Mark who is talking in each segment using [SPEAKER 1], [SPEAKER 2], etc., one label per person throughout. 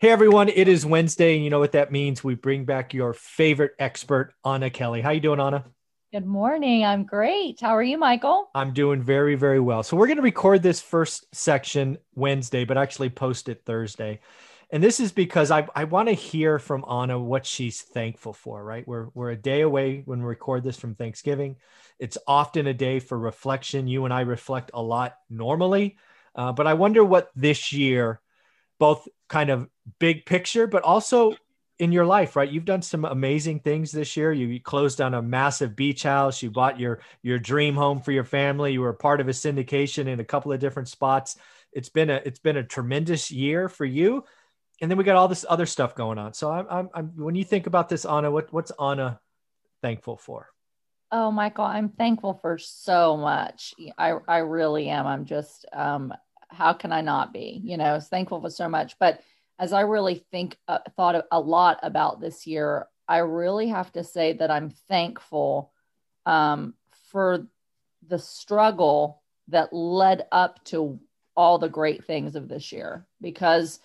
[SPEAKER 1] Hey everyone, it is Wednesday, and you know what that means. We bring back your favorite expert, Anna Kelly. How you doing, Anna?
[SPEAKER 2] Good morning. I'm great. How are you, Michael?
[SPEAKER 1] I'm doing very, very well. So we're going to record this first section Wednesday, but actually post it Thursday. And this is because I, I want to hear from Anna what she's thankful for, right? We're, we're a day away when we record this from Thanksgiving. It's often a day for reflection. You and I reflect a lot normally, uh, but I wonder what this year, both kind of big picture, but also in your life, right? You've done some amazing things this year. You, closed on a massive beach house. You bought your your dream home for your family. You were part of a syndication in a couple of different spots. It's been a it's been a tremendous year for you. And then we got all this other stuff going on. So I'm, I'm, I'm when you think about this, Anna, what what's Anna thankful for?
[SPEAKER 2] Oh, Michael, I'm thankful for so much. I I really am. I'm just um how can I not be? You know, thankful for so much. But as I really think, uh, thought a lot about this year, I really have to say that I'm thankful um, for the struggle that led up to all the great things of this year because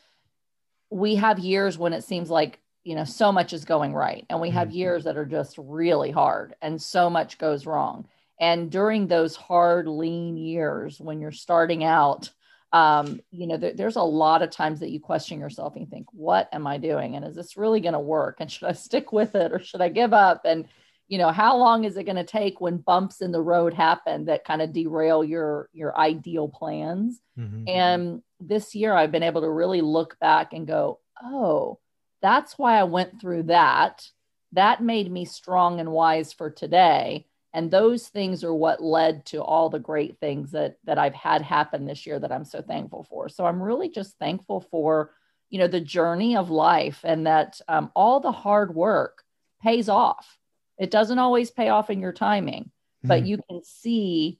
[SPEAKER 2] we have years when it seems like you know so much is going right and we have mm-hmm. years that are just really hard and so much goes wrong and during those hard lean years when you're starting out um, you know, there, there's a lot of times that you question yourself and you think, what am I doing? And is this really going to work? And should I stick with it or should I give up? And, you know, how long is it going to take when bumps in the road happen that kind of derail your, your ideal plans? Mm-hmm. And this year I've been able to really look back and go, oh, that's why I went through that. That made me strong and wise for today and those things are what led to all the great things that that I've had happen this year that I'm so thankful for. So I'm really just thankful for you know the journey of life and that um, all the hard work pays off. It doesn't always pay off in your timing, mm-hmm. but you can see,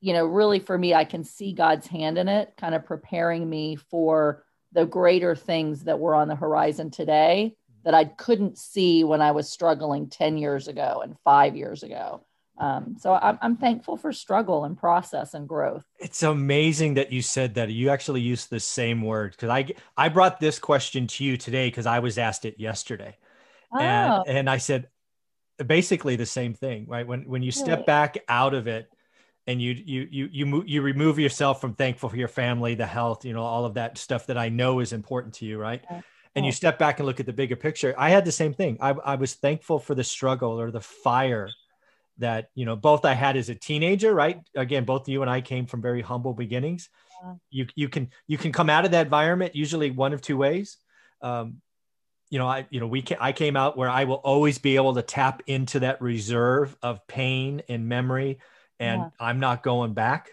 [SPEAKER 2] you know, really for me, I can see God's hand in it, kind of preparing me for the greater things that were on the horizon today that I couldn't see when I was struggling 10 years ago and five years ago. Um, so I'm, I'm thankful for struggle and process and growth.
[SPEAKER 1] It's amazing that you said that. You actually used the same word because I I brought this question to you today because I was asked it yesterday, oh. and and I said basically the same thing. Right when when you step back out of it and you you you you move, you remove yourself from thankful for your family, the health, you know, all of that stuff that I know is important to you, right? Yeah. And you step back and look at the bigger picture. I had the same thing. I, I was thankful for the struggle or the fire that you know both I had as a teenager, right? Again, both you and I came from very humble beginnings. Yeah. You you can you can come out of that environment usually one of two ways. Um, you know, I you know we I came out where I will always be able to tap into that reserve of pain and memory, and yeah. I'm not going back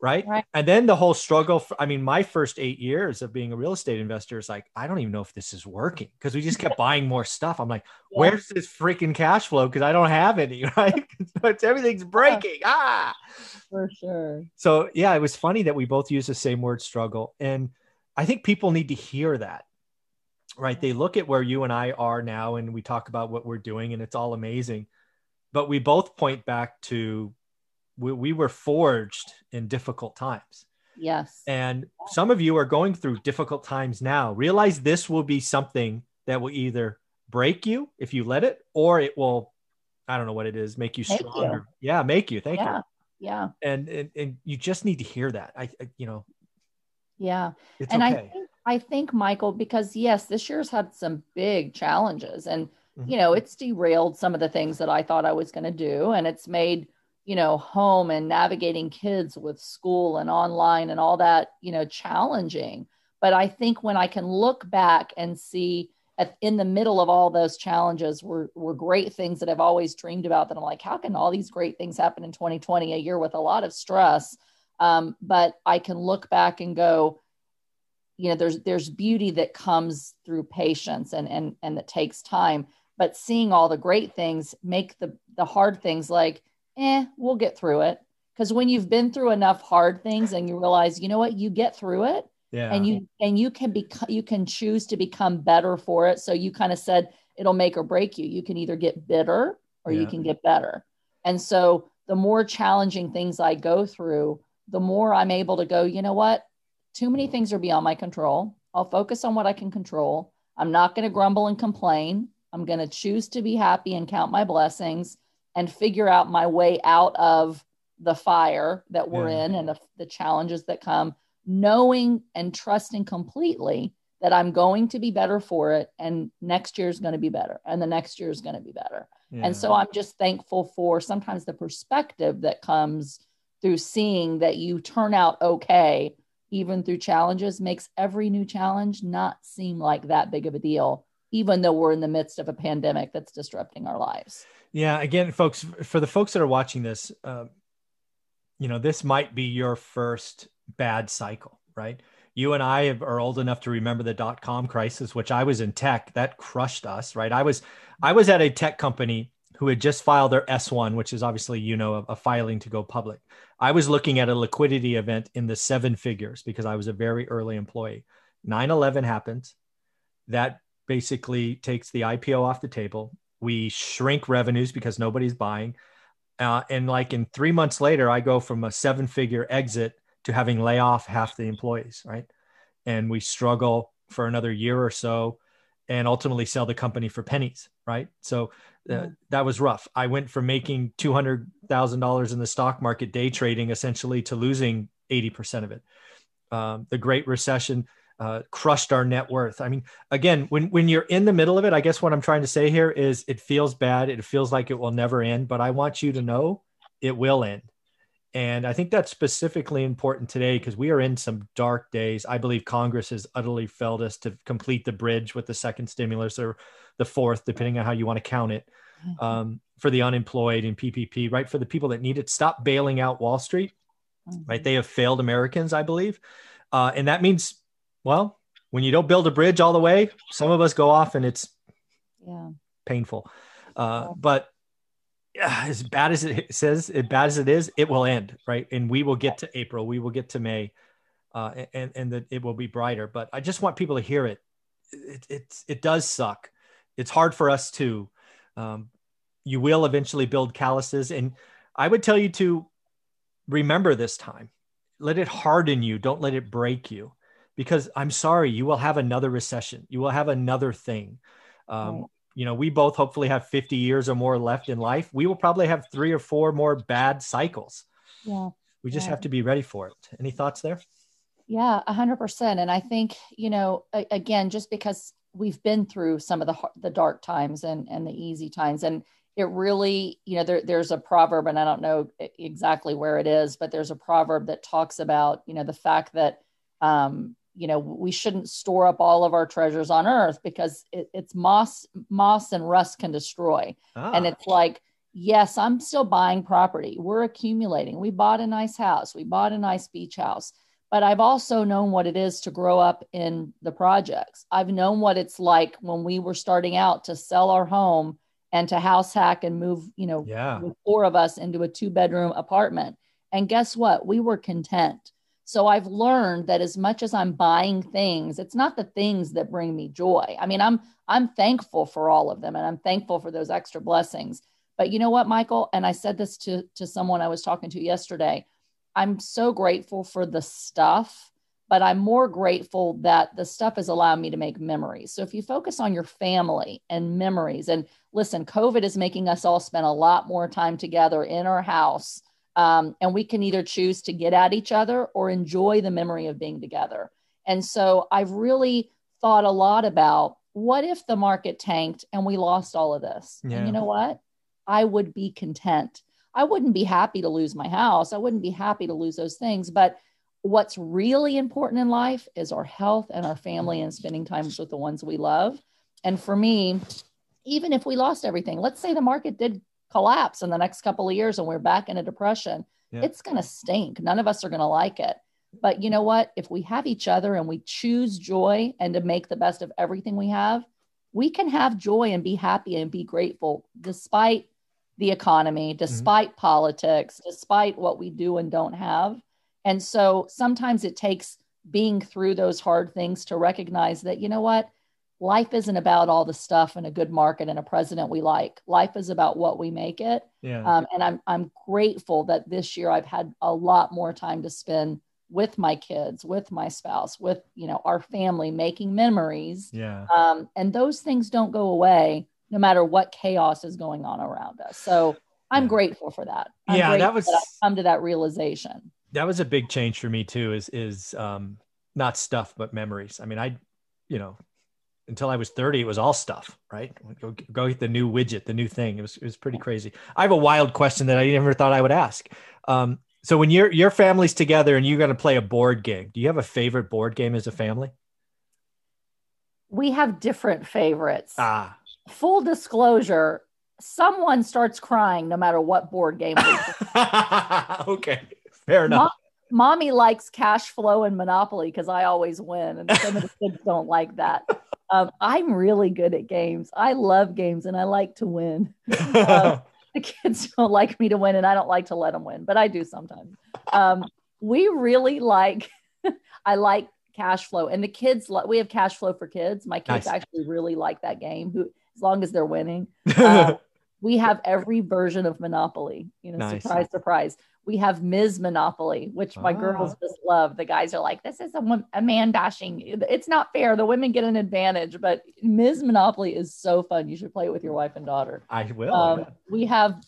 [SPEAKER 1] right? right? And then the whole struggle. For, I mean, my first eight years of being a real estate investor is like, I don't even know if this is working because we just kept buying more stuff. I'm like, yeah. where's this freaking cash flow? Because I don't have any, right? it's everything's breaking. Yeah. Ah,
[SPEAKER 2] for sure.
[SPEAKER 1] So yeah, it was funny that we both use the same word struggle, and I think people need to hear that. Right. They look at where you and I are now and we talk about what we're doing and it's all amazing. But we both point back to we, we were forged in difficult times.
[SPEAKER 2] Yes.
[SPEAKER 1] And some of you are going through difficult times now. Realize this will be something that will either break you if you let it, or it will, I don't know what it is, make you make stronger. You. Yeah, make you. Thank
[SPEAKER 2] yeah.
[SPEAKER 1] you.
[SPEAKER 2] Yeah.
[SPEAKER 1] And, and and you just need to hear that. I, I you know.
[SPEAKER 2] Yeah. and okay. I think I think Michael, because yes, this year's had some big challenges, and mm-hmm. you know, it's derailed some of the things that I thought I was going to do, and it's made you know home and navigating kids with school and online and all that you know challenging. But i think when i can look back and see at, in the middle of all those challenges were, were great things that i've always dreamed about that i'm like how can all these great things happen in 2020 a year with a lot of stress? Um, but i can look back and go you know there's there's beauty that comes through patience and and and that takes time. But seeing all the great things make the the hard things like eh, we'll get through it. Because when you've been through enough hard things and you realize, you know what, you get through it.
[SPEAKER 1] Yeah.
[SPEAKER 2] And you and you can be you can choose to become better for it. So you kind of said it'll make or break you. You can either get bitter or yeah. you can get better. And so the more challenging things I go through, the more I'm able to go, you know what? Too many things are beyond my control. I'll focus on what I can control. I'm not going to grumble and complain. I'm going to choose to be happy and count my blessings and figure out my way out of the fire that we're yeah. in and the, the challenges that come, knowing and trusting completely that I'm going to be better for it. And next year is going to be better. And the next year is going to be better. Yeah. And so I'm just thankful for sometimes the perspective that comes through seeing that you turn out okay, even through challenges, makes every new challenge not seem like that big of a deal, even though we're in the midst of a pandemic that's disrupting our lives.
[SPEAKER 1] Yeah. Again, folks, for the folks that are watching this, uh, you know, this might be your first bad cycle, right? you and I are old enough to remember the dot com crisis, which I was in tech. That crushed us, right? I was I was at a tech company who had just filed their S1, which is obviously you know a, a filing to go public. I was looking at a liquidity event in the seven figures because I was a very early employee. 9/11 happens. That basically takes the IPO off the table. We shrink revenues because nobody's buying. Uh, and like in three months later, I go from a seven figure exit to having lay off half the employees, right? And we struggle for another year or so and ultimately sell the company for pennies, right? So uh, that was rough. I went from making $200,000 in the stock market day trading essentially to losing 80% of it. Um, the Great Recession uh, crushed our net worth. I mean, again, when, when you're in the middle of it, I guess what I'm trying to say here is it feels bad. It feels like it will never end, but I want you to know it will end. And I think that's specifically important today because we are in some dark days. I believe Congress has utterly failed us to complete the bridge with the second stimulus or the fourth, depending on how you want to count it, mm-hmm. um, for the unemployed and PPP, right? For the people that need it. Stop bailing out Wall Street, mm-hmm. right? They have failed Americans, I believe. Uh, and that means, well, when you don't build a bridge all the way, some of us go off and it's yeah. painful. Uh, but as bad as it says, as bad as it is, it will end, right? And we will get to April, we will get to May, uh, and and that it will be brighter. But I just want people to hear it. It it, it does suck. It's hard for us too. Um, you will eventually build calluses, and I would tell you to remember this time. Let it harden you. Don't let it break you, because I'm sorry, you will have another recession. You will have another thing. Um, right you know, we both hopefully have 50 years or more left in life. We will probably have three or four more bad cycles.
[SPEAKER 2] Yeah.
[SPEAKER 1] We just
[SPEAKER 2] yeah.
[SPEAKER 1] have to be ready for it. Any thoughts there?
[SPEAKER 2] Yeah, 100%. And I think, you know, again, just because we've been through some of the the dark times and and the easy times and it really, you know, there, there's a proverb and I don't know exactly where it is, but there's a proverb that talks about, you know, the fact that um, you know we shouldn't store up all of our treasures on earth because it, it's moss moss and rust can destroy. Ah. and it's like yes i'm still buying property. We're accumulating. We bought a nice house. We bought a nice beach house. But i've also known what it is to grow up in the projects. I've known what it's like when we were starting out to sell our home and to house hack and move you know
[SPEAKER 1] yeah.
[SPEAKER 2] four of us into a two bedroom apartment. And guess what? We were content so I've learned that as much as I'm buying things, it's not the things that bring me joy. I mean, I'm I'm thankful for all of them and I'm thankful for those extra blessings. But you know what, Michael, and I said this to to someone I was talking to yesterday. I'm so grateful for the stuff, but I'm more grateful that the stuff has allowed me to make memories. So if you focus on your family and memories and listen, COVID is making us all spend a lot more time together in our house um, and we can either choose to get at each other or enjoy the memory of being together. And so I've really thought a lot about what if the market tanked and we lost all of this? Yeah. And you know what? I would be content. I wouldn't be happy to lose my house. I wouldn't be happy to lose those things. But what's really important in life is our health and our family and spending time with the ones we love. And for me, even if we lost everything, let's say the market did collapse in the next couple of years and we're back in a depression, yeah. it's going to stink. None of us are going to like it. But you know what? If we have each other and we choose joy and to make the best of everything we have, we can have joy and be happy and be grateful despite the economy, mm-hmm. despite mm-hmm. politics, despite what we do and don't have. And so sometimes it takes being through those hard things to recognize that, you know what? Life isn't about all the stuff and a good market and a president we like. Life is about what we make it.
[SPEAKER 1] Yeah.
[SPEAKER 2] Um, and I'm I'm grateful that this year I've had a lot more time to spend with my kids, with my spouse, with you know our family, making memories.
[SPEAKER 1] Yeah.
[SPEAKER 2] Um, and those things don't go away no matter what chaos is going on around us. So I'm yeah. grateful for that. I'm
[SPEAKER 1] yeah, that was that
[SPEAKER 2] come to that realization.
[SPEAKER 1] That was a big change for me too. Is is um, not stuff but memories. I mean, I, you know, until I was 30, it was all stuff, right? Go, go get the new widget, the new thing. It was, it was pretty crazy. I have a wild question that I never thought I would ask. Um, so when your your family's together and you're going to play a board game, do you have a favorite board game as a family?
[SPEAKER 2] We have different favorites.
[SPEAKER 1] Ah.
[SPEAKER 2] Full disclosure, someone starts crying no matter what board game
[SPEAKER 1] okay. Fair enough.
[SPEAKER 2] mommy likes cash flow and monopoly because I always win and some of the kids don't like that. Um, I'm really good at games. I love games and I like to win. Um, the kids don't like me to win and I don't like to let them win, but I do sometimes. Um, we really like, I like cash flow and the kids, we have cash flow for kids. My kids nice. actually really like that game who, as long as they're winning. Uh, we have every version of Monopoly, you know, nice. surprise, surprise we have Ms. Monopoly, which my girls ah. just love. The guys are like, this is a, a man bashing. It's not fair. The women get an advantage, but Ms. Monopoly is so fun. You should play it with your wife and daughter.
[SPEAKER 1] I will. Um,
[SPEAKER 2] we have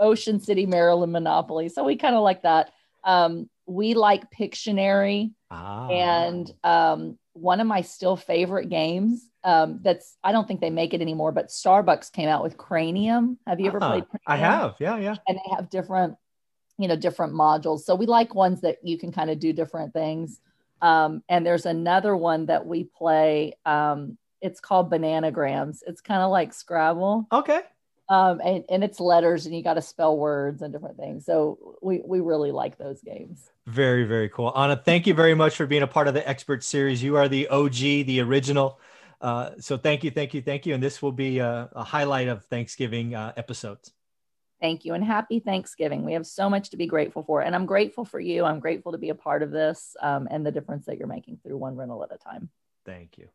[SPEAKER 2] Ocean City, Maryland Monopoly. So we kind of like that. Um, we like Pictionary.
[SPEAKER 1] Ah.
[SPEAKER 2] And um, one of my still favorite games um, that's I don't think they make it anymore, but Starbucks came out with Cranium. Have you ever uh, played? Cranium?
[SPEAKER 1] I have, yeah, yeah.
[SPEAKER 2] And they have different you know different modules so we like ones that you can kind of do different things um, and there's another one that we play um, it's called bananagrams it's kind of like scrabble
[SPEAKER 1] okay
[SPEAKER 2] um, and, and it's letters and you got to spell words and different things so we, we really like those games
[SPEAKER 1] very very cool anna thank you very much for being a part of the expert series you are the og the original uh, so thank you thank you thank you and this will be a, a highlight of thanksgiving uh, episodes
[SPEAKER 2] Thank you and happy Thanksgiving. We have so much to be grateful for. And I'm grateful for you. I'm grateful to be a part of this um, and the difference that you're making through one rental at a time.
[SPEAKER 1] Thank you.